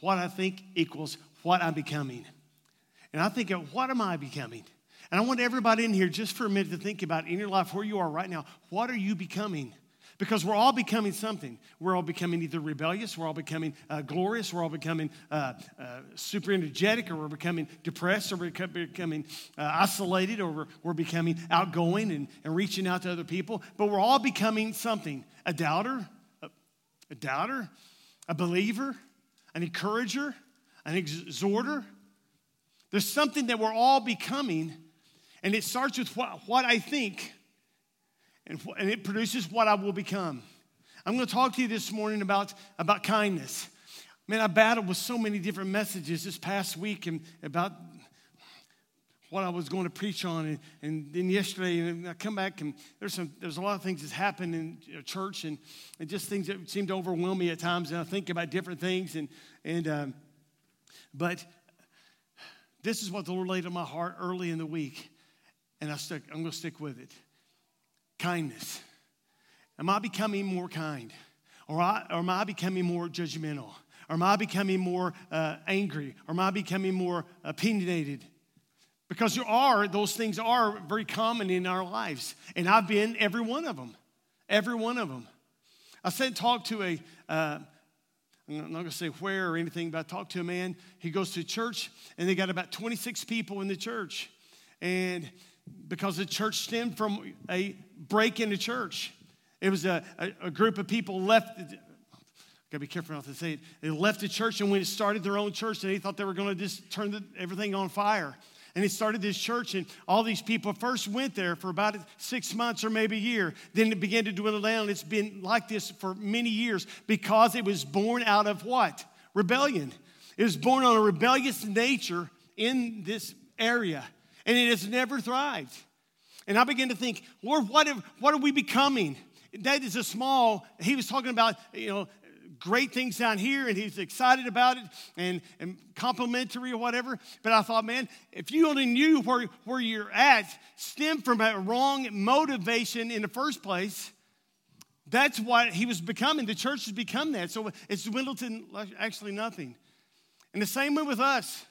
what I think equals what I'm becoming. And I think what am I becoming? And I want everybody in here just for a minute to think about in your life where you are right now. What are you becoming? Because we're all becoming something. We're all becoming either rebellious, we're all becoming uh, glorious, we're all becoming uh, uh, super energetic, or we're becoming depressed, or we're becoming uh, isolated, or we're, we're becoming outgoing and, and reaching out to other people. But we're all becoming something a doubter, a, a doubter, a believer, an encourager, an exhorter. There's something that we're all becoming, and it starts with what, what I think and, and it produces what I will become. I'm going to talk to you this morning about, about kindness. Man, I battled with so many different messages this past week and about what I was going to preach on. And, and then yesterday, and I come back and there's some there's a lot of things that's happened in church and, and just things that seem to overwhelm me at times. And I think about different things. And and um, but this is what the Lord laid on my heart early in the week, and I stuck. I'm going to stick with it kindness? Am I becoming more kind? Or, I, or am I becoming more judgmental? Or am I becoming more uh, angry? Or am I becoming more opinionated? Because there are, those things are very common in our lives. And I've been every one of them. Every one of them. I sent talk to a, uh, I'm not going to say where or anything, but I talked to a man. He goes to church, and they got about 26 people in the church. And because the church stemmed from a break in the church. It was a, a, a group of people left. Gotta be careful not to say it. They left the church and when it started their own church, they thought they were going to just turn the, everything on fire. And they started this church, and all these people first went there for about six months or maybe a year. Then it began to dwindle down. It's been like this for many years because it was born out of what? Rebellion. It was born on a rebellious nature in this area and it has never thrived. And I began to think, Lord, what, have, what are we becoming? That is a small, he was talking about, you know, great things down here and he's excited about it and, and complimentary or whatever. But I thought, man, if you only knew where, where you're at stemmed from a wrong motivation in the first place, that's what he was becoming. The church has become that. So it's dwindled to actually nothing. And the same way with us.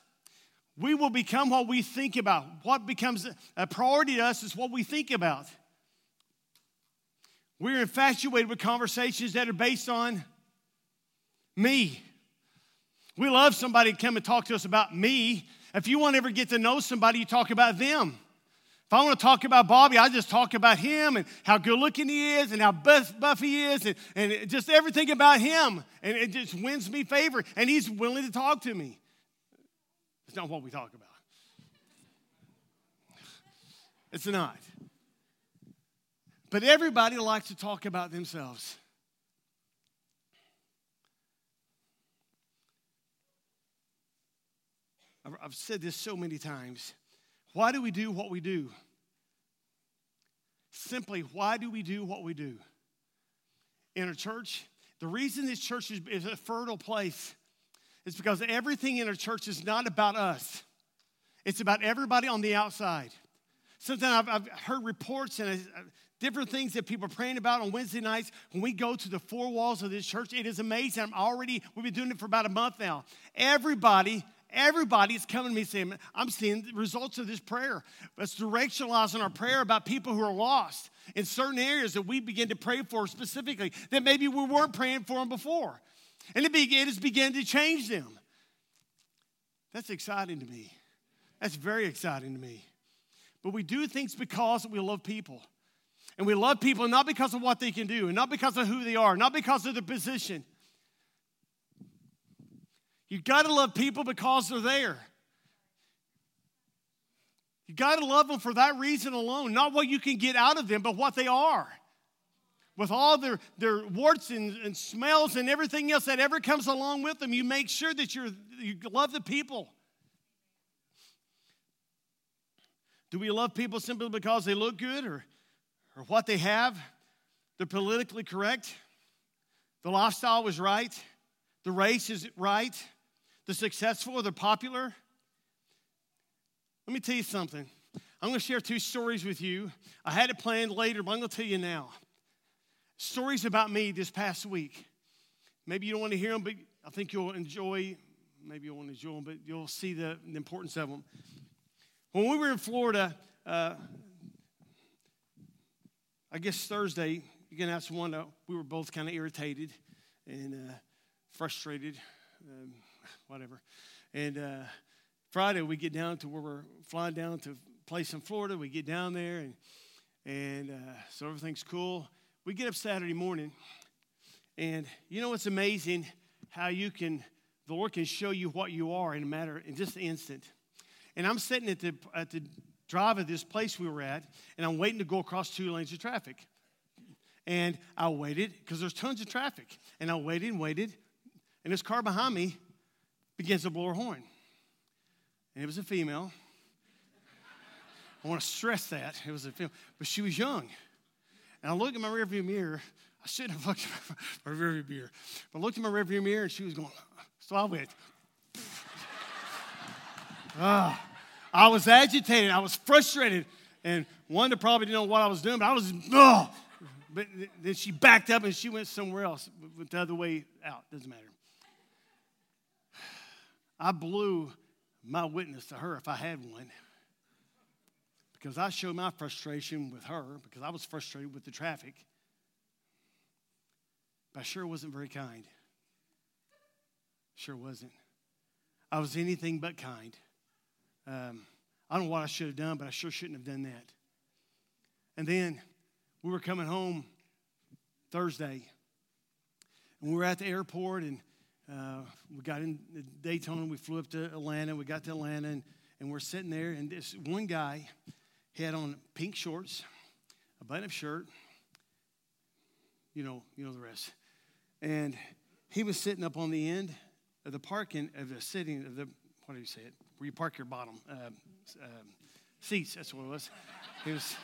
We will become what we think about. What becomes a priority to us is what we think about. We're infatuated with conversations that are based on me. We love somebody to come and talk to us about me. If you want to ever get to know somebody, you talk about them. If I want to talk about Bobby, I just talk about him and how good looking he is and how buff, buff he is and, and just everything about him. And it just wins me favor. And he's willing to talk to me. It's not what we talk about. It's not. But everybody likes to talk about themselves. I've said this so many times. Why do we do what we do? Simply, why do we do what we do? In a church, the reason this church is, is a fertile place is because everything in a church is not about us, it's about everybody on the outside. Sometimes I've, I've heard reports and uh, different things that people are praying about on Wednesday nights. When we go to the four walls of this church, it is amazing. I'm already, we've been doing it for about a month now. Everybody Everybody is coming to me saying, I'm seeing the results of this prayer. Let's directionalize in our prayer about people who are lost in certain areas that we begin to pray for specifically that maybe we weren't praying for them before. And it, began, has begun to change them. That's exciting to me. That's very exciting to me. But we do things because we love people. And we love people not because of what they can do, and not because of who they are, not because of their position. You got to love people because they're there. You got to love them for that reason alone, not what you can get out of them, but what they are with all their, their warts and, and smells and everything else that ever comes along with them, you make sure that you're, you love the people. Do we love people simply because they look good or, or what they have? They're politically correct. The lifestyle was right. The race is right. The successful the popular. Let me tell you something. I'm going to share two stories with you. I had it planned later, but I'm going to tell you now stories about me this past week. Maybe you don't want to hear them, but I think you'll enjoy maybe you won't enjoy them, but you'll see the, the importance of them. When we were in Florida, uh, I guess Thursday, can ask one, uh, we were both kind of irritated and uh, frustrated, um, whatever. And uh, Friday, we get down to where we're flying down to place in Florida. We get down there, and, and uh, so everything's cool. We get up Saturday morning, and you know what's amazing? How you can, the Lord can show you what you are in a matter, in just an instant. And I'm sitting at the, at the drive of this place we were at, and I'm waiting to go across two lanes of traffic. And I waited because there's tons of traffic. And I waited and waited, and this car behind me begins to blow her horn. And it was a female. I want to stress that. It was a female, but she was young. And I looked in my rearview mirror. I shouldn't have looked at my rearview mirror. But I looked in my rearview mirror and she was going, so I went. ah, I was agitated. I was frustrated. And Wanda probably didn't know what I was doing, but I was, oh. But then she backed up and she went somewhere else, went the other way out. Doesn't matter. I blew my witness to her if I had one. Because I showed my frustration with her because I was frustrated with the traffic. But I sure wasn't very kind. Sure wasn't. I was anything but kind. Um, I don't know what I should have done, but I sure shouldn't have done that. And then we were coming home Thursday, and we were at the airport, and uh, we got in Daytona. We flew up to Atlanta. We got to Atlanta, and, and we're sitting there, and this one guy had on pink shorts, a button-up shirt. You know, you know the rest. And he was sitting up on the end of the parking of the sitting of the what do you say it? Where you park your bottom uh, uh, seats. That's what it was. He was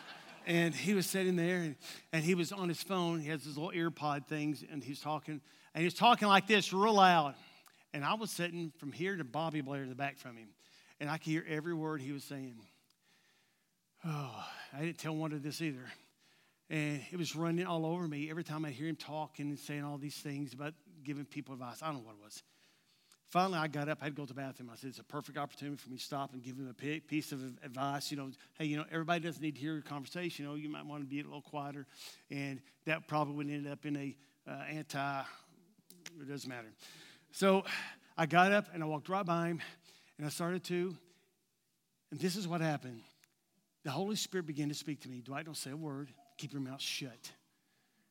and he was sitting there and, and he was on his phone. He has his little earpod things and he's talking. And he's talking like this real loud. And I was sitting from here to Bobby Blair in the back from him. And I could hear every word he was saying. Oh, I didn't tell one of this either. And it was running all over me every time I hear him talking and saying all these things about giving people advice. I don't know what it was. Finally, I got up. I had to go to the bathroom. I said, It's a perfect opportunity for me to stop and give him a piece of advice. You know, hey, you know, everybody doesn't need to hear your conversation. You know, you might want to be a little quieter. And that probably would end up in a uh, anti, it doesn't matter. So I got up and I walked right by him and I started to. And this is what happened the Holy Spirit began to speak to me. Dwight, don't say a word. Keep your mouth shut.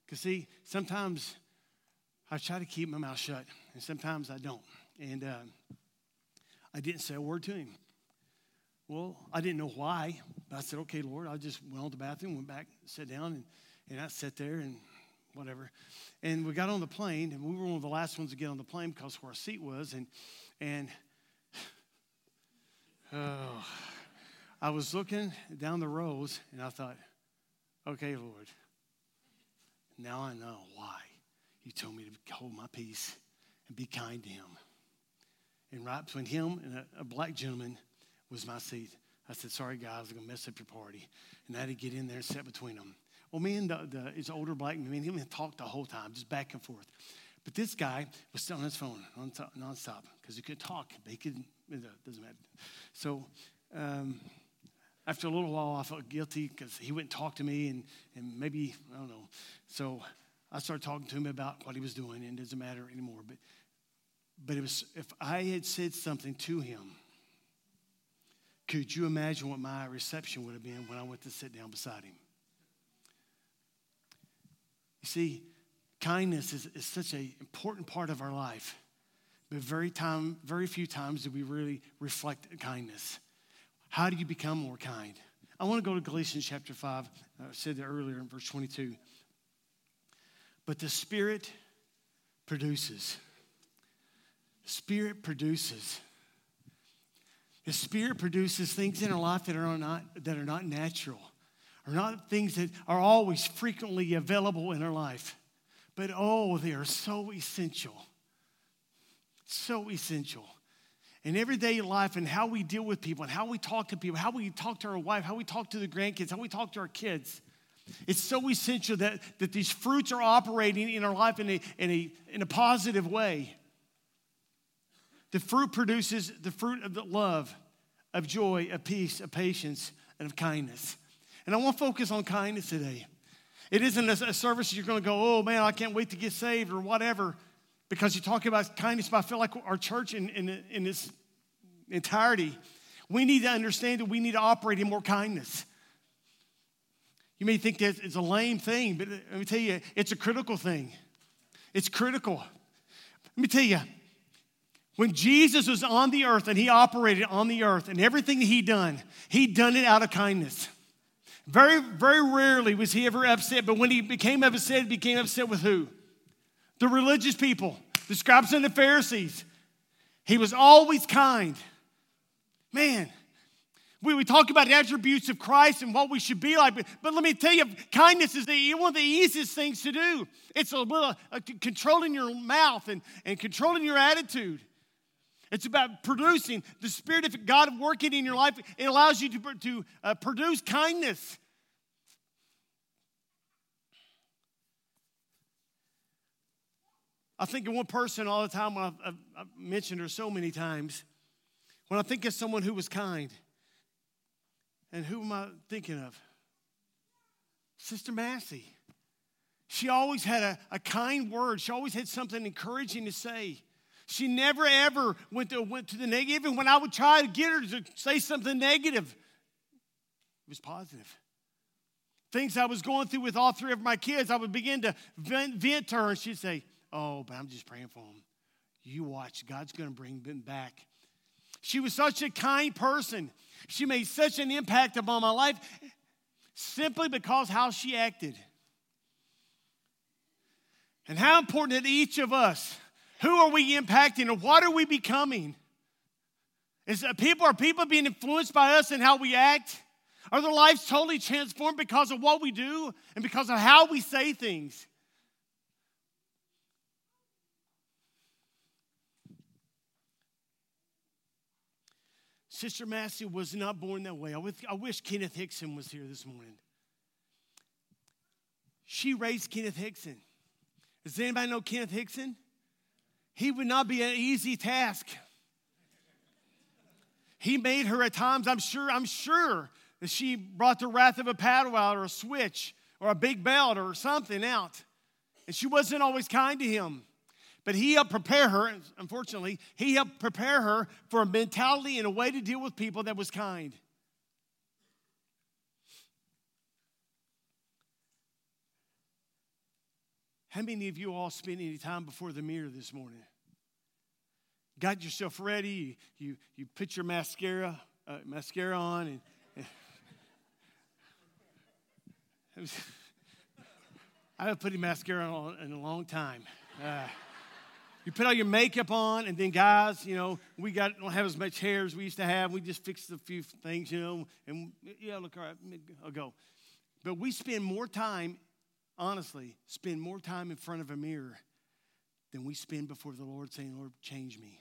Because, see, sometimes I try to keep my mouth shut, and sometimes I don't. And uh, I didn't say a word to him. Well, I didn't know why, but I said, okay, Lord. I just went on the bathroom, went back, sat down, and, and I sat there and whatever. And we got on the plane, and we were one of the last ones to get on the plane because where our seat was. And, and oh, I was looking down the rows, and I thought, okay, Lord, now I know why you told me to hold my peace and be kind to him. And right between him and a, a black gentleman was my seat. I said, sorry, guys, I'm going to mess up your party. And I had to get in there and sit between them. Well, me and the, the his older black man, me and him talked the whole time, just back and forth. But this guy was still on his phone nonstop because he could talk, but he could, it doesn't matter. So um, after a little while, I felt guilty because he wouldn't talk to me and, and maybe, I don't know. So I started talking to him about what he was doing, and it doesn't matter anymore. But but it was, if I had said something to him, could you imagine what my reception would have been when I went to sit down beside him? You see, kindness is, is such an important part of our life, but very time, very few times do we really reflect kindness. How do you become more kind? I want to go to Galatians chapter 5. I said that earlier in verse 22. But the Spirit produces. Spirit produces. The Spirit produces things in our life that are not, that are not natural, are not things that are always frequently available in our life. But oh, they are so essential. So essential. In everyday life and how we deal with people and how we talk to people, how we talk to our wife, how we talk to the grandkids, how we talk to our kids. It's so essential that, that these fruits are operating in our life in a, in a, in a positive way. The fruit produces the fruit of the love, of joy, of peace, of patience, and of kindness. And I want to focus on kindness today. It isn't a, service you're going to go, oh man, I can't wait to get saved or whatever, because you talk about kindness. But I feel like our church in, in, in its entirety, we need to understand that we need to operate in more kindness. You may think that it's a lame thing, but let me tell you, it's a critical thing. It's critical. Let me tell you, when Jesus was on the earth and he operated on the earth and everything he done, he done it out of kindness. Very, very rarely was he ever upset, but when he became upset, he became upset with who? The religious people, the scribes and the Pharisees. He was always kind. Man, we, we talk about attributes of Christ and what we should be like, but, but let me tell you, kindness is the, one of the easiest things to do. It's a little uh, a, controlling your mouth and, and controlling your attitude. It's about producing the Spirit of God working in your life. It allows you to, to uh, produce kindness. I think of one person all the time I've, I've, I've mentioned her so many times. When I think of someone who was kind, and who am I thinking of? Sister Massey. She always had a, a kind word. She always had something encouraging to say. She never ever went to, went to the negative. Even when I would try to get her to say something negative, it was positive. Things I was going through with all three of my kids, I would begin to vent, vent to her, and she'd say, Oh, but I'm just praying for them. You watch, God's going to bring them back. She was such a kind person. She made such an impact upon my life simply because how she acted. And how important that each of us, who are we impacting and what are we becoming? Is uh, people are people being influenced by us and how we act? Are their lives totally transformed because of what we do and because of how we say things? Sister Massey was not born that way. I wish Kenneth Hickson was here this morning. She raised Kenneth Hickson. Does anybody know Kenneth Hickson? He would not be an easy task. He made her at times, I'm sure, I'm sure that she brought the wrath of a paddle out or a switch or a big belt or something out. And she wasn't always kind to him. But he helped prepare her, unfortunately, he helped prepare her for a mentality and a way to deal with people that was kind. How many of you all spent any time before the mirror this morning? Got yourself ready, you, you, you put your mascara, uh, mascara on, and, and I haven't put mascara on in a long time. Uh, you put all your makeup on, and then guys, you know, we got don't have as much hair as we used to have. We just fixed a few things, you know, and yeah, look, all right, I'll go. But we spend more time, honestly, spend more time in front of a mirror than we spend before the Lord saying, Lord, change me.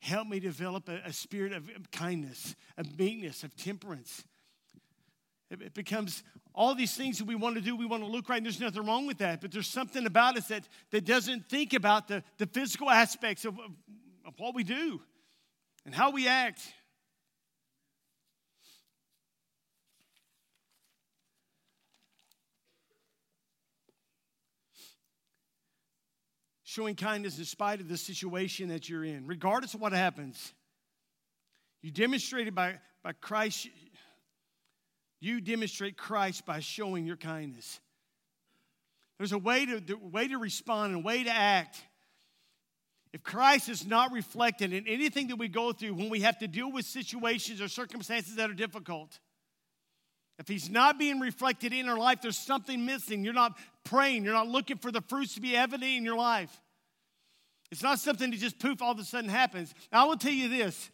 Help me develop a, a spirit of kindness, of meekness, of temperance. It becomes all these things that we want to do, we want to look right, and there's nothing wrong with that. But there's something about us that, that doesn't think about the, the physical aspects of, of what we do and how we act. Showing kindness in spite of the situation that you're in, regardless of what happens. You demonstrated by, by Christ you demonstrate Christ by showing your kindness. There's a way to, way to respond and a way to act. If Christ is not reflected in anything that we go through when we have to deal with situations or circumstances that are difficult, if He's not being reflected in our life, there's something missing. You're not praying, you're not looking for the fruits to be evident in your life. It's not something that just poof all of a sudden happens. Now, I will tell you this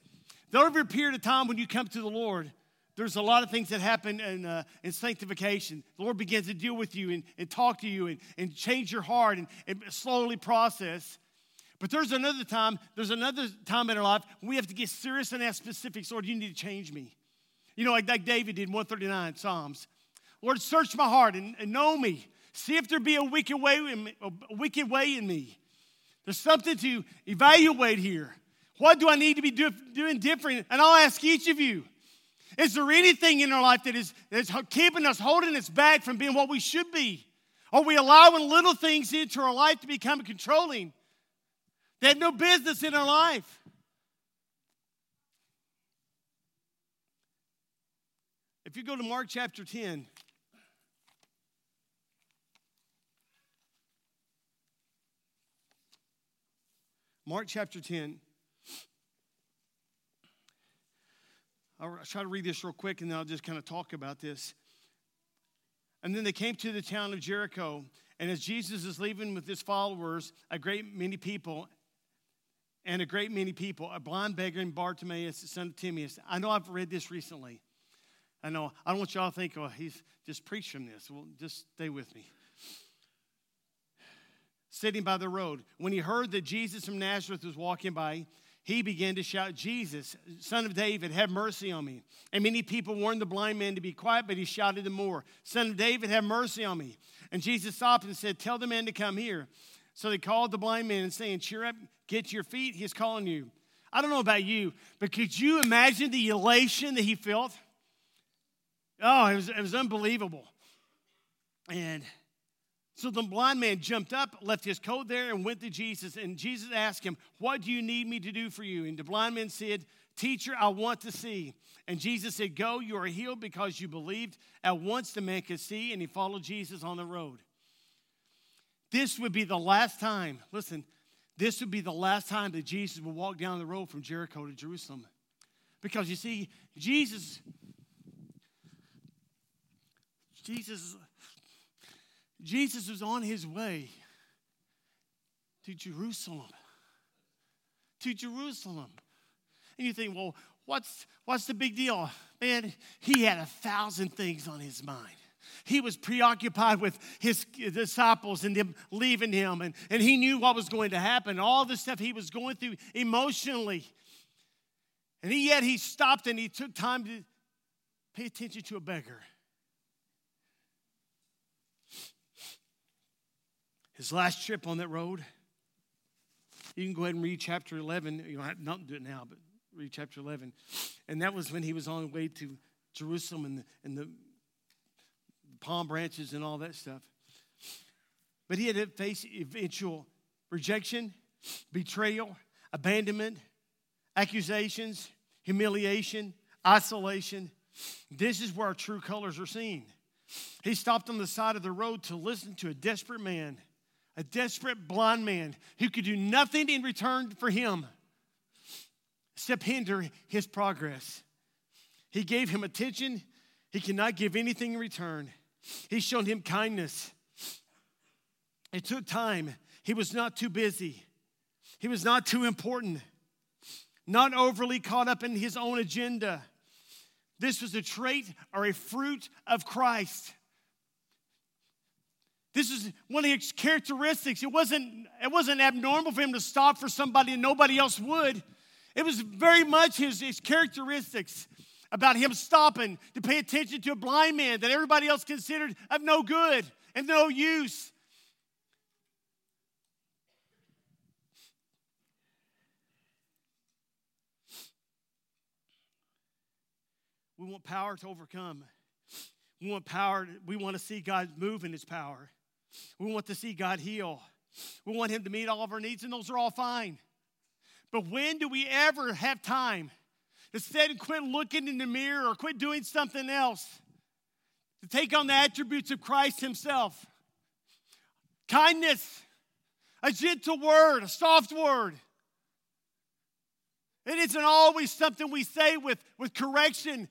there over a period of time when you come to the Lord there's a lot of things that happen in, uh, in sanctification. The Lord begins to deal with you and, and talk to you and, and change your heart and, and slowly process. But there's another time, there's another time in our life we have to get serious and ask specifics. Lord, you need to change me. You know, like, like David did in 139 Psalms. Lord, search my heart and, and know me. See if there be a wicked way in me, a wicked way in me. There's something to evaluate here. What do I need to be do, doing different? And I'll ask each of you is there anything in our life that is, that is keeping us, holding us back from being what we should be? Are we allowing little things into our life to become controlling? They have no business in our life. You go to Mark chapter 10, Mark chapter 10. I'll try to read this real quick and then I'll just kind of talk about this. And then they came to the town of Jericho. And as Jesus is leaving with his followers, a great many people, and a great many people, a blind beggar named Bartimaeus, the son of Timaeus. I know I've read this recently. I know. I don't want y'all to think, oh, he's just preaching this. Well, just stay with me. Sitting by the road. When he heard that Jesus from Nazareth was walking by, he began to shout, Jesus, son of David, have mercy on me. And many people warned the blind man to be quiet, but he shouted the more, Son of David, have mercy on me. And Jesus stopped and said, Tell the man to come here. So they called the blind man and saying, Cheer up, get your feet, he's calling you. I don't know about you, but could you imagine the elation that he felt? Oh, it was, it was unbelievable. And so the blind man jumped up, left his coat there, and went to Jesus. And Jesus asked him, What do you need me to do for you? And the blind man said, Teacher, I want to see. And Jesus said, Go, you are healed because you believed. At once the man could see, and he followed Jesus on the road. This would be the last time, listen, this would be the last time that Jesus would walk down the road from Jericho to Jerusalem. Because you see, Jesus, Jesus Jesus was on his way to Jerusalem. To Jerusalem. And you think, well, what's, what's the big deal? Man, he had a thousand things on his mind. He was preoccupied with his disciples and them leaving him, and, and he knew what was going to happen, all the stuff he was going through emotionally. And he, yet he stopped and he took time to pay attention to a beggar. His last trip on that road. You can go ahead and read chapter 11. You don't have not do it now, but read chapter 11. And that was when he was on the way to Jerusalem and the, and the palm branches and all that stuff. But he had to face eventual rejection, betrayal, abandonment, accusations, humiliation, isolation. This is where our true colors are seen. He stopped on the side of the road to listen to a desperate man a desperate blind man who could do nothing in return for him except hinder his progress. He gave him attention, he cannot give anything in return. He showed him kindness. It took time. He was not too busy, he was not too important, not overly caught up in his own agenda. This was a trait or a fruit of Christ. This is one of his characteristics. It wasn't, it wasn't abnormal for him to stop for somebody and nobody else would. It was very much his, his characteristics about him stopping to pay attention to a blind man that everybody else considered of no good and no use. We want power to overcome. We want power, we want to see God move in his power. We want to see God heal. We want Him to meet all of our needs, and those are all fine. But when do we ever have time to sit and quit looking in the mirror or quit doing something else to take on the attributes of Christ Himself? Kindness, a gentle word, a soft word. It isn't always something we say with, with correction,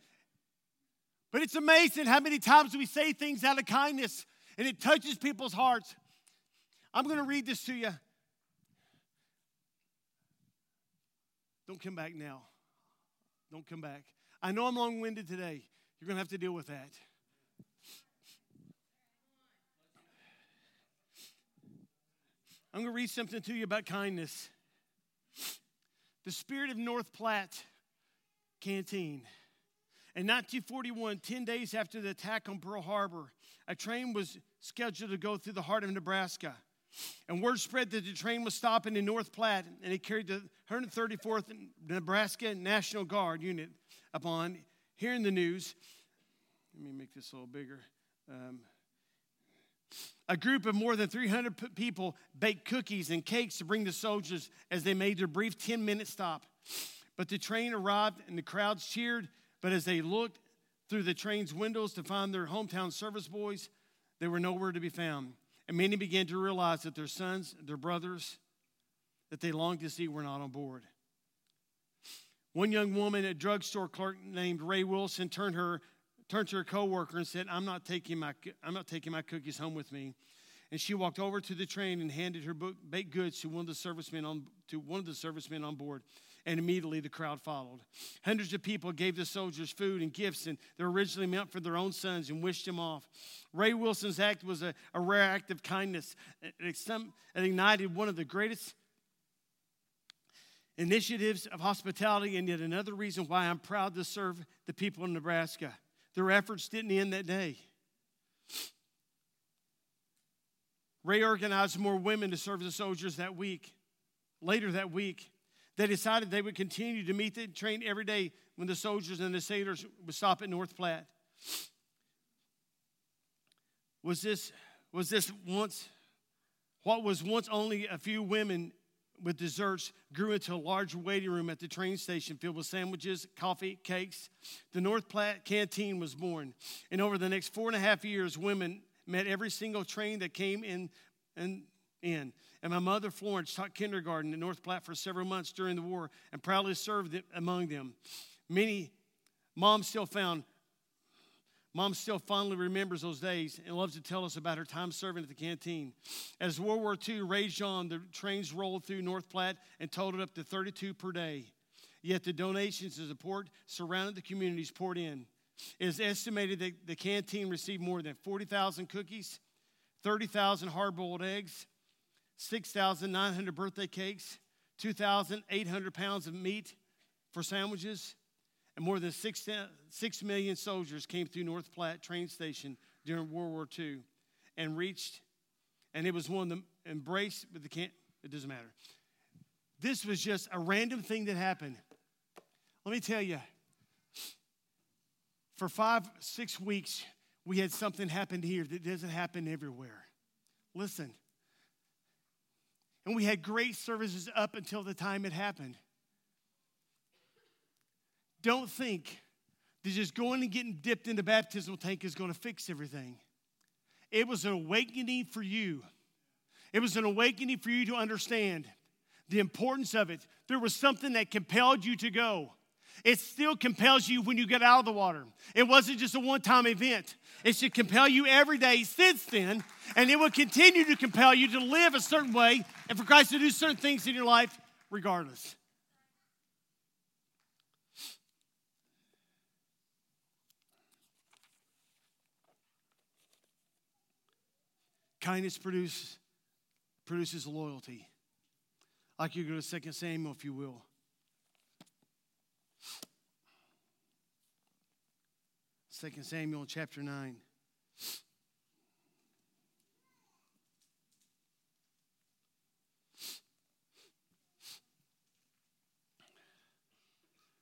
but it's amazing how many times we say things out of kindness and it touches people's hearts. I'm going to read this to you. Don't come back now. Don't come back. I know I'm long winded today. You're going to have to deal with that. I'm going to read something to you about kindness. The spirit of North Platte Canteen. In 1941, 10 days after the attack on Pearl Harbor, a train was scheduled to go through the heart of Nebraska. And word spread that the train was stopping in North Platte, and it carried the 134th Nebraska National Guard unit upon hearing the news. Let me make this a little bigger. Um, a group of more than 300 people baked cookies and cakes to bring the soldiers as they made their brief 10 minute stop. But the train arrived and the crowds cheered. But as they looked through the train's windows to find their hometown service boys, they were nowhere to be found. And many began to realize that their sons, their brothers, that they longed to see were not on board. One young woman, a drugstore clerk named Rae Wilson, turned her turned to her coworker and said, "I'm not taking my I'm not taking my cookies home with me." And she walked over to the train and handed her baked goods to one of the servicemen on to one of the servicemen on board. And immediately the crowd followed. Hundreds of people gave the soldiers food and gifts and they were originally meant for their own sons and wished them off. Rae Wilson's act was a, a rare act of kindness. It, it ignited one of the greatest initiatives of hospitality, and yet another reason why I'm proud to serve the people in Nebraska. Their efforts didn't end that day. Rae organized more women to serve the soldiers that week. Later that week, they decided they would continue to meet the train every day when the soldiers and the sailors would stop at North Platte. Was this, was this once, what was once only a few women with desserts grew into a large waiting room at the train station filled with sandwiches, coffee, cakes. The North Platte Canteen was born. And over the next four and a half years, women met every single train that came in and in. And my mother, Florence, taught kindergarten in North Platte for several months during the war and proudly served among them. Many moms still found Mom still fondly remembers those days and loves to tell us about her time serving at the canteen. As World War II raged on, the trains rolled through North Platte and totaled up to 32 per day. Yet the donations and support surrounding the communities poured in. It is estimated that the canteen received more than 40,000 cookies, 30,000 hard boiled eggs, 6,900 birthday cakes, 2,800 pounds of meat for sandwiches, and more than six, six million soldiers came through North Platte train station during World War II and reached, and it was one of them embraced, but the can't, it doesn't matter. This was just a random thing that happened. Let me tell you, for five, six weeks, we had something happen here that doesn't happen everywhere. Listen. And we had great services up until the time it happened. Don't think that just going and getting dipped in the baptismal tank is going to fix everything. It was an awakening for you. It was an awakening for you to understand the importance of it. There was something that compelled you to go. It still compels you when you get out of the water. It wasn't just a one time event. It should compel you every day since then, and it will continue to compel you to live a certain way and for Christ to do certain things in your life regardless. Kindness produce, produces loyalty. Like you go to 2 Samuel, if you will. Second Samuel chapter 9.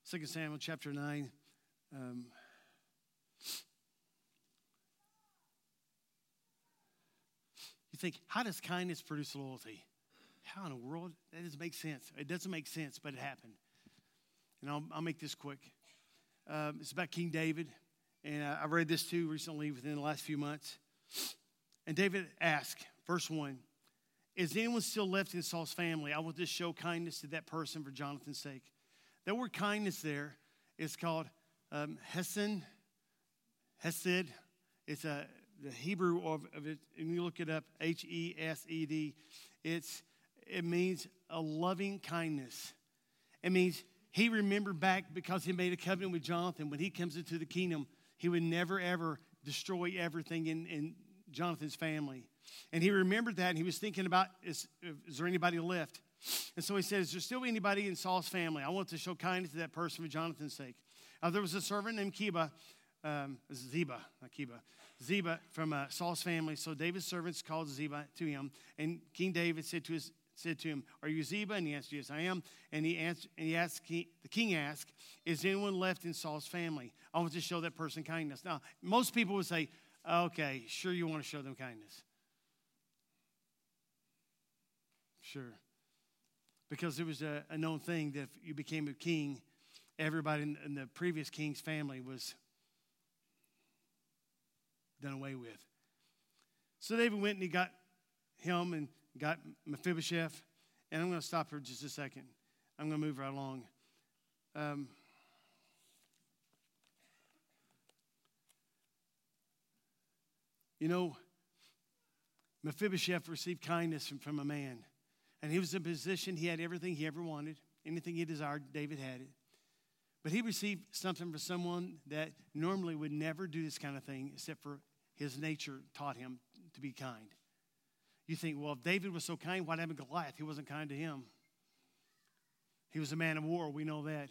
Second Samuel chapter 9. Um, You think, how does kindness produce loyalty? How in the world? That doesn't make sense. It doesn't make sense, but it happened. And I'll, I'll make this quick. Um, it's about King David. And uh, I read this too recently within the last few months. And David asked, verse 1 Is anyone still left in Saul's family? I will just show kindness to that person for Jonathan's sake. That word kindness there is called um, Hesed. Hesed. It's a the Hebrew of, of it, and you look it up, H E S E D, it's it means a loving kindness. It means he remembered back because he made a covenant with Jonathan. When he comes into the kingdom, he would never ever destroy everything in, in Jonathan's family. And he remembered that, and he was thinking about is, is there anybody left? And so he said, Is there still anybody in Saul's family? I want to show kindness to that person for Jonathan's sake. Uh, there was a servant named Kiba, um, Ziba, not Kiba, Ziba from uh, Saul's family. So David's servants called Ziba to him, and King David said to his said to him, "Are you Ziba?" And he answered, "Yes, I am." And he answered, and he asked the king asked, "Is anyone left in Saul's family?" I want to show that person kindness. Now, most people would say, "Okay, sure, you want to show them kindness." Sure, because it was a, a known thing that if you became a king, everybody in, in the previous king's family was done away with. So David went and he got him and got Mephibosheth. And I'm going to stop here just a second. I'm going to move right along. Um, you know, Mephibosheth received kindness from, from a man. And he was in a position, he had everything he ever wanted. Anything he desired, David had it. But he received something from someone that normally would never do this kind of thing, except for his nature taught him to be kind. You think, well, if David was so kind, happened to Goliath? He wasn't kind to him. He was a man of war, we know that.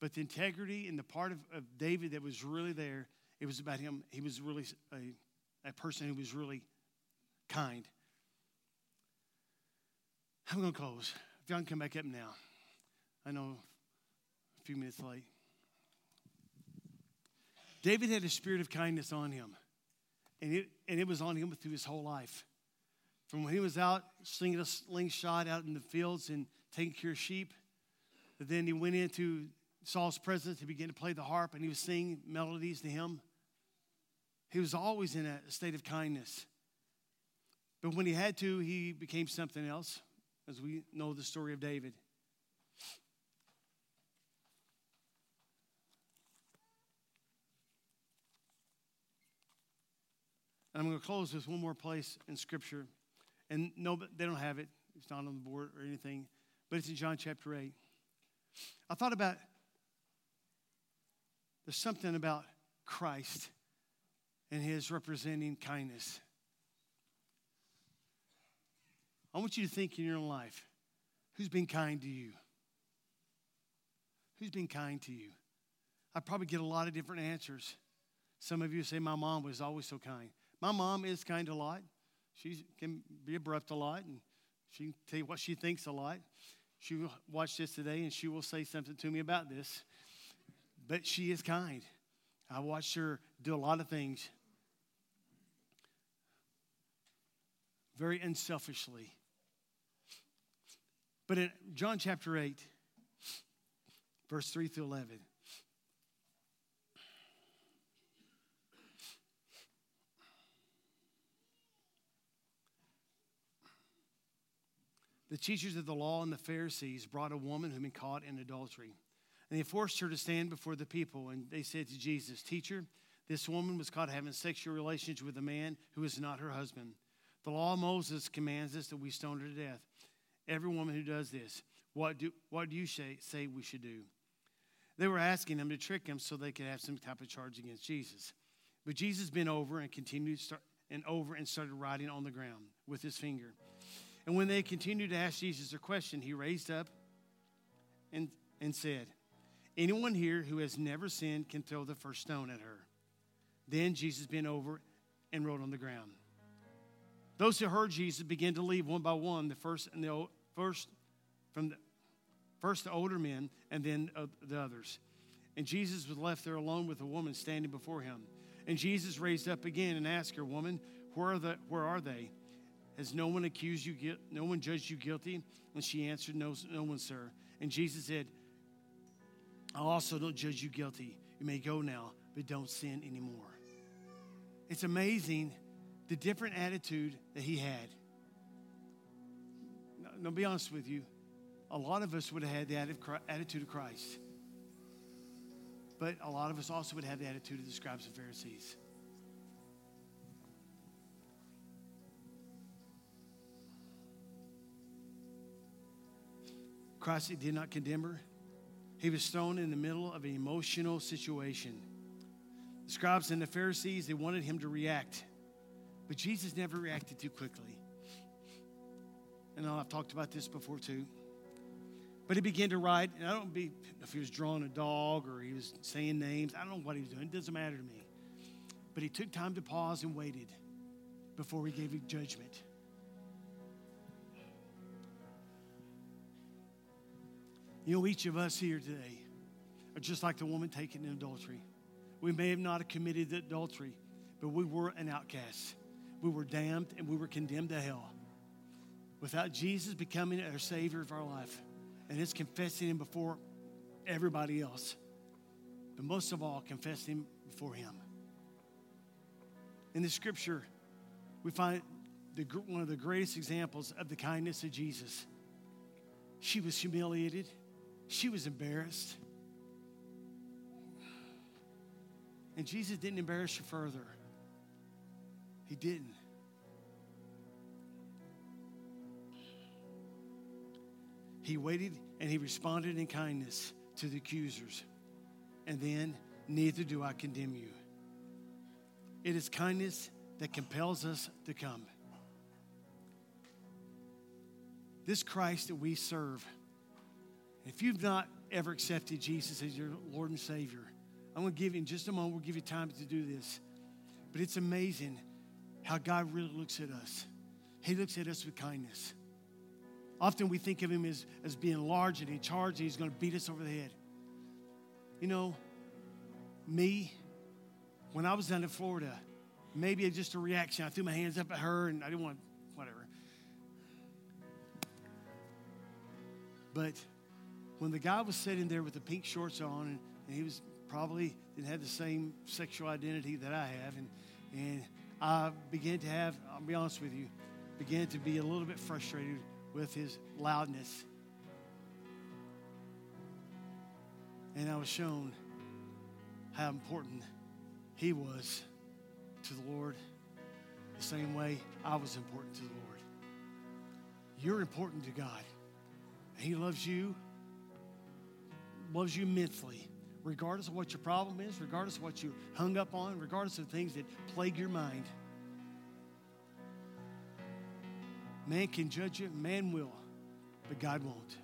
But the integrity and the part of, of David that was really there, it was about him. He was really a, a person who was really kind. I'm going to close. If y'all can come back up now. I know a few minutes late. David had a spirit of kindness on him, and it, and it was on him through his whole life. From when he was out slinging a slingshot out in the fields and taking care of sheep, then he went into Saul's presence. He began to play the harp and he was singing melodies to him. He was always in a state of kindness. But when he had to, he became something else, as we know the story of David. And I'm going to close with one more place in Scripture. And no, they don't have it. It's not on the board or anything. But it's in John chapter 8. I thought about there's something about Christ and his representing kindness. I want you to think in your own life who's been kind to you? Who's been kind to you? I probably get a lot of different answers. Some of you say, My mom was always so kind. My mom is kind a lot. She can be abrupt a lot, and she can tell you what she thinks a lot. She will watch this today, and she will say something to me about this. But she is kind. I watched her do a lot of things very unselfishly. But in John chapter 8, verse 3 through 11, the teachers of the law and the Pharisees brought a woman who had been caught in adultery. And they forced her to stand before the people. And they said to Jesus, Teacher, this woman was caught having sexual relations with a man who is not her husband. The law of Moses commands us that we stone her to death. Every woman who does this, what do, what do you say, say we should do? They were asking him to trick him so they could have some type of charge against Jesus. But Jesus bent over and continued start, and over and started writing on the ground with his finger. And when they continued to ask Jesus a question, he raised up and, and said, Anyone here who has never sinned can throw the first stone at her. Then Jesus bent over and wrote on the ground. Those who heard Jesus began to leave one by one, the first and the first from the first the older men and then uh, the others. And Jesus was left there alone with a woman standing before him. And Jesus raised up again and asked her, Woman, where are, the, where are they? Has no one accused you, no one judged you guilty? And she answered, No, no one, sir. And Jesus said, I also don't judge you guilty. You may go now, but don't sin anymore. It's amazing the different attitude that he had. Now, be honest with you. A lot of us would have had the attitude of Christ. But a lot of us also would have the attitude of the scribes and Pharisees. Christ did not condemn her. He was thrown in the middle of an emotional situation. The scribes and the Pharisees, they wanted him to react. But Jesus never reacted too quickly. And I've talked about this before too. But he began to write, and I don't know if he was drawing a dog or he was saying names. I don't know what he was doing. It doesn't matter to me. but he took time to pause and waited before he gave judgment. You know, each of us here today are just like the woman taken in adultery. We may have not committed adultery, but we were an outcast. We were damned and we were condemned to hell. Without Jesus becoming our Savior of our life, and it's confessing Him before everybody else, but most of all, confessing Him before Him. In the scripture, we find the, one of the greatest examples of the kindness of Jesus. She was humiliated, she was embarrassed. And Jesus didn't embarrass her further. He didn't. He waited and he responded in kindness to the accusers. And then, neither do I condemn you. It is kindness that compels us to come. This Christ that we serve, if you've not ever accepted Jesus as your Lord and Savior, I'm going to give you in just a moment, we'll give you time to do this. But it's amazing how God really looks at us. He looks at us with kindness. Often we think of Him as, as being large and in charge and He's going to beat us over the head. You know, me, when I was down in Florida, maybe just a reaction. I threw my hands up at her and I didn't want, whatever. But when the guy was sitting there with the pink shorts on and, and he was probably didn't have the same sexual identity that I have, and, and I began to have, I'll be honest with you, began to be a little bit frustrated with his loudness. And I was shown how important he was to the Lord the same way I was important to the Lord. You're important to God. And he loves you, loves you immensely regardless of what your problem is, regardless of what you're hung up on, regardless of things that plague your mind. Man can judge you, man will, but God won't.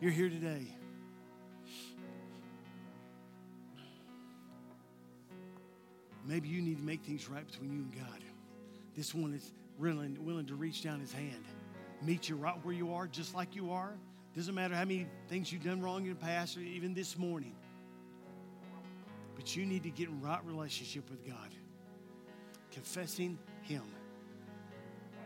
You're here today. Maybe you need to make things right between you and God. This one is willing, willing to reach down his hand meet you right where you are, just like you are. Doesn't matter how many things you've done wrong in the past or even this morning. But you need to get in right relationship with God, confessing Him.